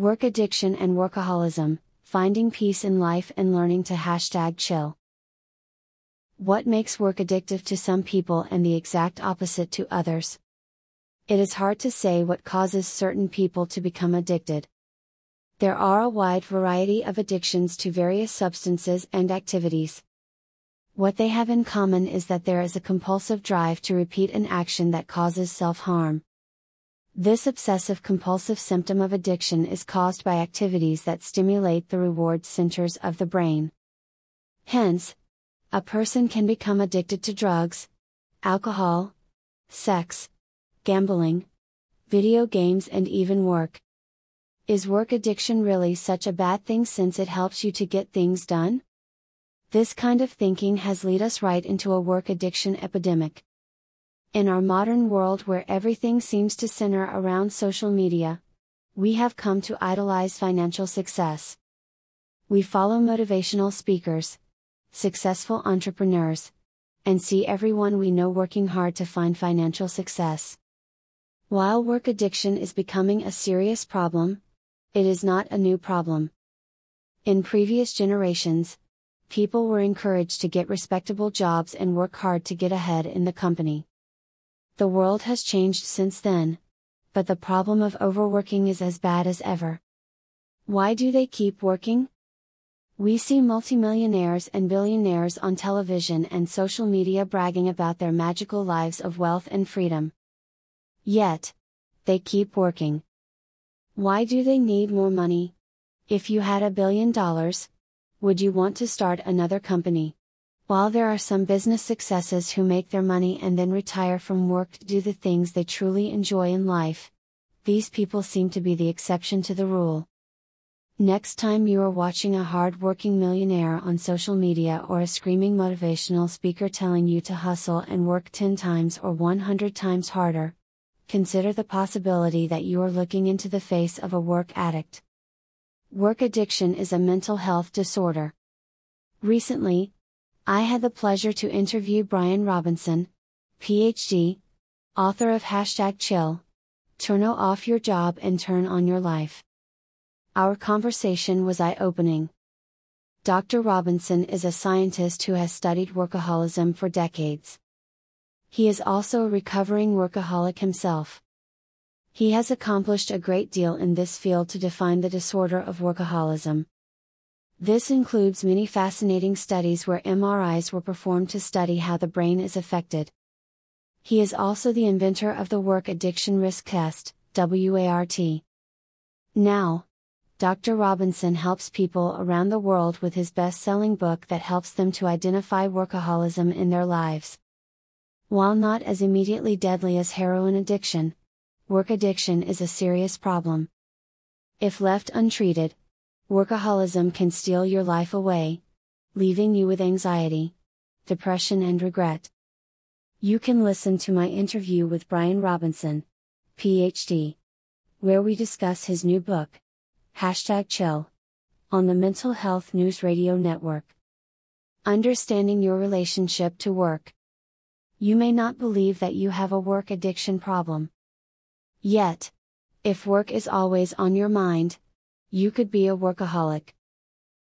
Work addiction and workaholism, finding peace in life and learning to hashtag chill. What makes work addictive to some people and the exact opposite to others? It is hard to say what causes certain people to become addicted. There are a wide variety of addictions to various substances and activities. What they have in common is that there is a compulsive drive to repeat an action that causes self harm. This obsessive compulsive symptom of addiction is caused by activities that stimulate the reward centers of the brain. Hence, a person can become addicted to drugs, alcohol, sex, gambling, video games, and even work. Is work addiction really such a bad thing since it helps you to get things done? This kind of thinking has led us right into a work addiction epidemic. In our modern world where everything seems to center around social media, we have come to idolize financial success. We follow motivational speakers, successful entrepreneurs, and see everyone we know working hard to find financial success. While work addiction is becoming a serious problem, it is not a new problem. In previous generations, people were encouraged to get respectable jobs and work hard to get ahead in the company. The world has changed since then, but the problem of overworking is as bad as ever. Why do they keep working? We see multimillionaires and billionaires on television and social media bragging about their magical lives of wealth and freedom. Yet, they keep working. Why do they need more money? If you had a billion dollars, would you want to start another company? While there are some business successes who make their money and then retire from work to do the things they truly enjoy in life, these people seem to be the exception to the rule. Next time you are watching a hard working millionaire on social media or a screaming motivational speaker telling you to hustle and work 10 times or 100 times harder, consider the possibility that you are looking into the face of a work addict. Work addiction is a mental health disorder. Recently, I had the pleasure to interview Bryan Robinson, PhD, author of Hashtag Chill, Turn off your job and turn on your life. Our conversation was eye opening. Dr. Robinson is a scientist who has studied workaholism for decades. He is also a recovering workaholic himself. He has accomplished a great deal in this field to define the disorder of workaholism. This includes many fascinating studies where MRIs were performed to study how the brain is affected. He is also the inventor of the Work Addiction Risk Test, WART. Now, Dr. Robinson helps people around the world with his best selling book that helps them to identify workaholism in their lives. While not as immediately deadly as heroin addiction, work addiction is a serious problem. If left untreated, workaholism can steal your life away, leaving you with anxiety, depression, and regret. You can listen to my interview with Bryan Robinson, PhD, where we discuss his new book, hashtag chill, on the Mental Health News Radio Network. Understanding your relationship to work. You may not believe that you have a work addiction problem. Yet, if work is always on your mind, you could be a workaholic.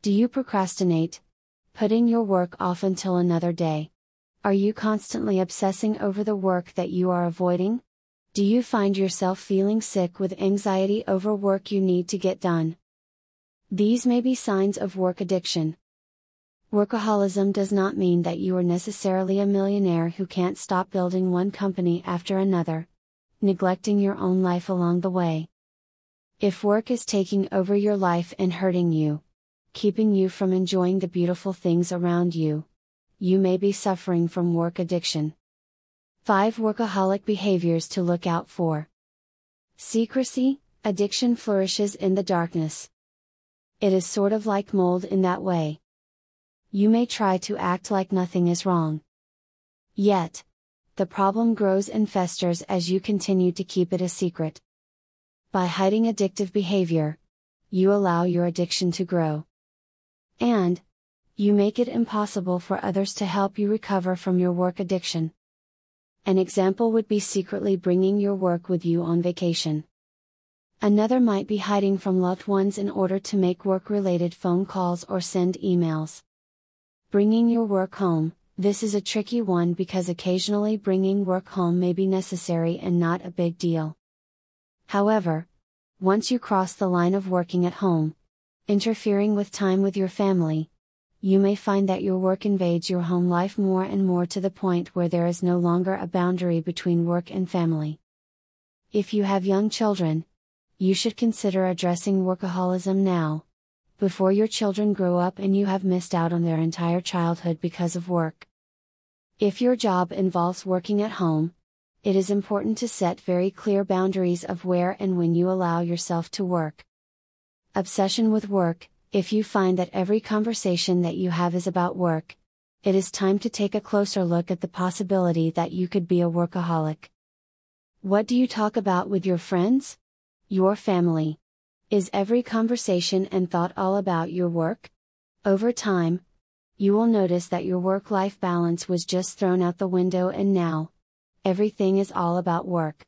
Do you procrastinate? Putting your work off until another day? Are you constantly obsessing over the work that you are avoiding? Do you find yourself feeling sick with anxiety over work you need to get done? These may be signs of work addiction. Workaholism does not mean that you are necessarily a millionaire who can't stop building one company after another, neglecting your own life along the way. If work is taking over your life and hurting you, keeping you from enjoying the beautiful things around you, you may be suffering from work addiction. 5 Workaholic Behaviors to Look Out For. Secrecy, addiction flourishes in the darkness. It is sort of like mold in that way. You may try to act like nothing is wrong. Yet, the problem grows and festers as you continue to keep it a secret. By hiding addictive behavior, you allow your addiction to grow. And, you make it impossible for others to help you recover from your work addiction. An example would be secretly bringing your work with you on vacation. Another might be hiding from loved ones in order to make work related phone calls or send emails. Bringing your work home, this is a tricky one because occasionally bringing work home may be necessary and not a big deal. However, once you cross the line of working at home, interfering with time with your family, you may find that your work invades your home life more and more to the point where there is no longer a boundary between work and family. If you have young children, you should consider addressing workaholism now, before your children grow up and you have missed out on their entire childhood because of work. If your job involves working at home, it is important to set very clear boundaries of where and when you allow yourself to work. Obsession with work If you find that every conversation that you have is about work, it is time to take a closer look at the possibility that you could be a workaholic. What do you talk about with your friends? Your family. Is every conversation and thought all about your work? Over time, you will notice that your work life balance was just thrown out the window and now, everything is all about work.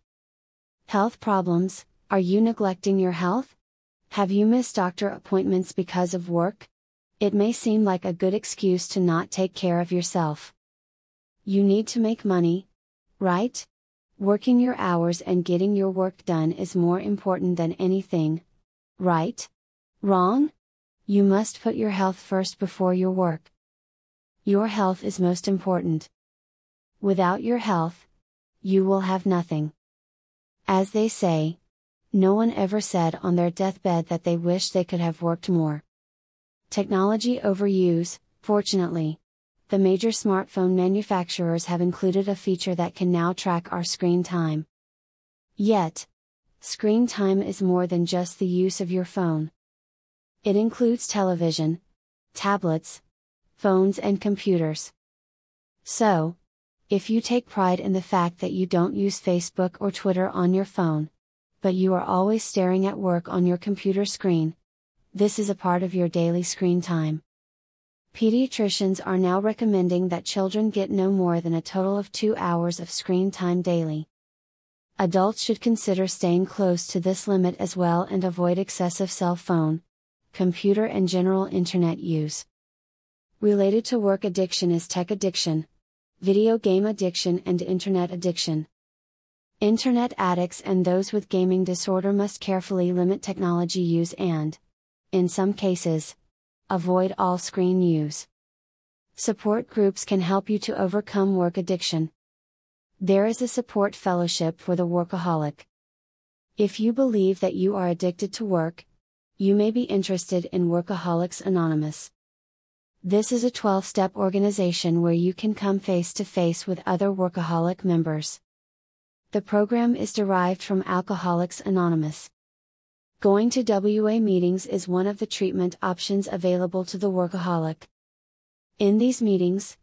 Health problems Are you neglecting your health? Have you missed doctor appointments because of work? It may seem like a good excuse to not take care of yourself. You need to make money, right? Working your hours and getting your work done is more important than anything. Right? Wrong? You must put your health first before your work. Your health is most important. Without your health, you will have nothing. As they say, no one ever said on their deathbed that they wish they could have worked more. Technology overuse, fortunately, the major smartphone manufacturers have included a feature that can now track our screen time. Yet, screen time is more than just the use of your phone. It includes television, tablets, phones, and computers. So, if you take pride in the fact that you don't use Facebook or Twitter on your phone, but you are always staring at work on your computer screen, this is a part of your daily screen time. Pediatricians are now recommending that children get no more than a total of two hours of screen time daily. Adults should consider staying close to this limit as well and avoid excessive cell phone, computer, and general internet use. Related to work addiction is tech addiction, video game addiction, and internet addiction. Internet addicts and those with gaming disorder must carefully limit technology use and, in some cases, avoid all screen use. Support groups can help you to overcome work addiction. There is a support fellowship for the workaholic. If you believe that you are addicted to work, you may be interested in Workaholics Anonymous. This is a 12 step organization where you can come face to face with other workaholic members. The program is derived from Alcoholics Anonymous. Going to WA meetings is one of the treatment options available to the workaholic. In these meetings,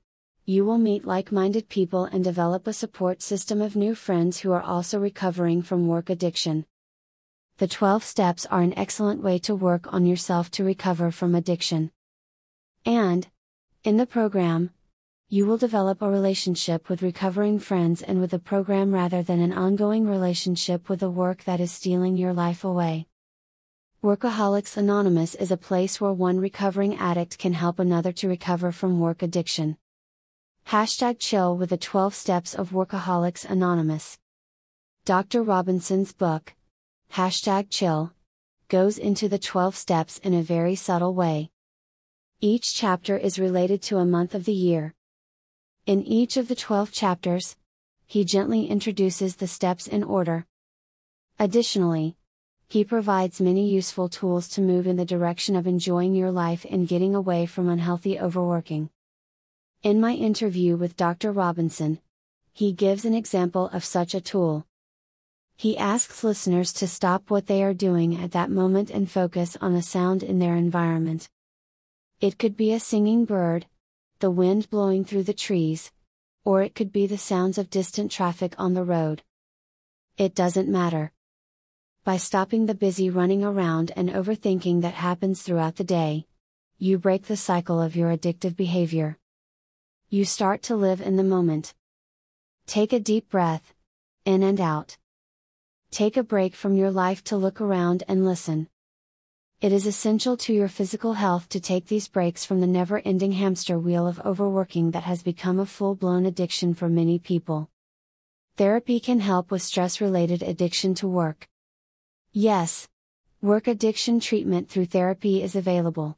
you will meet like minded people and develop a support system of new friends who are also recovering from work addiction. The 12 steps are an excellent way to work on yourself to recover from addiction. And, in the program, you will develop a relationship with recovering friends and with the program rather than an ongoing relationship with the work that is stealing your life away. Workaholics Anonymous is a place where one recovering addict can help another to recover from work addiction. Hashtag chill with the 12 steps of Workaholics Anonymous. Dr. Robinson's book, hashtag chill, goes into the 12 steps in a very subtle way. Each chapter is related to a month of the year. In each of the 12 chapters, he gently introduces the steps in order. Additionally, he provides many useful tools to move in the direction of enjoying your life and getting away from unhealthy overworking. In my interview with Dr. Robinson, he gives an example of such a tool. He asks listeners to stop what they are doing at that moment and focus on a sound in their environment. It could be a singing bird, the wind blowing through the trees, or it could be the sounds of distant traffic on the road. It doesn't matter by stopping the busy running around and overthinking that happens throughout the day. You break the cycle of your addictive behavior. You start to live in the moment. Take a deep breath, in and out. Take a break from your life to look around and listen. It is essential to your physical health to take these breaks from the never ending hamster wheel of overworking that has become a full blown addiction for many people. Therapy can help with stress related addiction to work. Yes, work addiction treatment through therapy is available.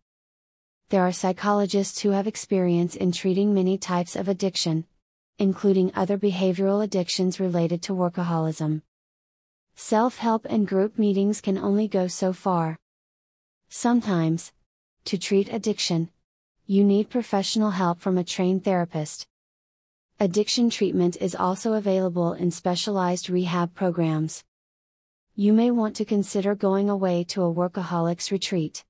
There are psychologists who have experience in treating many types of addiction, including other behavioral addictions related to workaholism. Self help and group meetings can only go so far. Sometimes, to treat addiction, you need professional help from a trained therapist. Addiction treatment is also available in specialized rehab programs. You may want to consider going away to a workaholics retreat.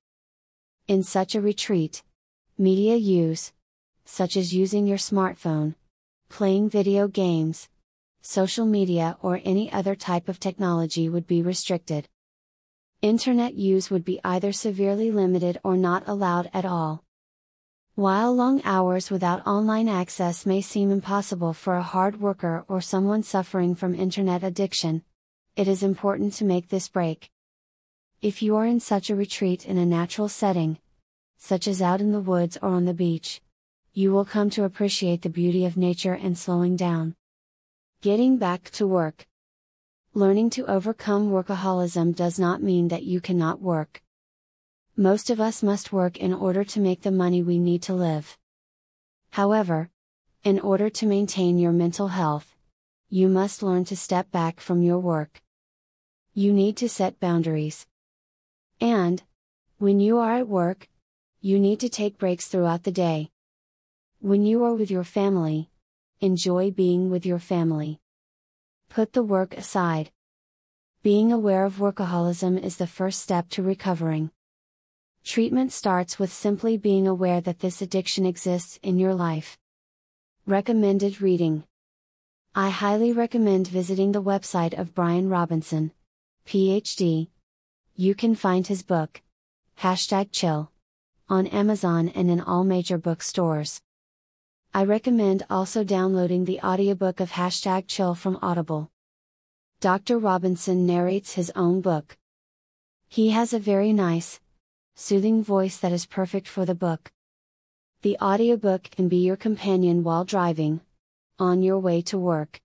In such a retreat, media use, such as using your smartphone, playing video games, social media or any other type of technology would be restricted. Internet use would be either severely limited or not allowed at all. While long hours without online access may seem impossible for a hard worker or someone suffering from internet addiction, it is important to make this break. If you are in such a retreat in a natural setting, such as out in the woods or on the beach, you will come to appreciate the beauty of nature and slowing down. Getting back to work. Learning to overcome workaholism does not mean that you cannot work. Most of us must work in order to make the money we need to live. However, in order to maintain your mental health, you must learn to step back from your work. You need to set boundaries. And, when you are at work, you need to take breaks throughout the day. When you are with your family, enjoy being with your family. Put the work aside. Being aware of workaholism is the first step to recovering. Treatment starts with simply being aware that this addiction exists in your life. Recommended reading I highly recommend visiting the website of Bryan Robinson, PhD. You can find his book, hashtag chill, on Amazon and in all major bookstores. I recommend also downloading the audiobook of hashtag chill from Audible. Dr. Robinson narrates his own book. He has a very nice, soothing voice that is perfect for the book. The audiobook can be your companion while driving, on your way to work,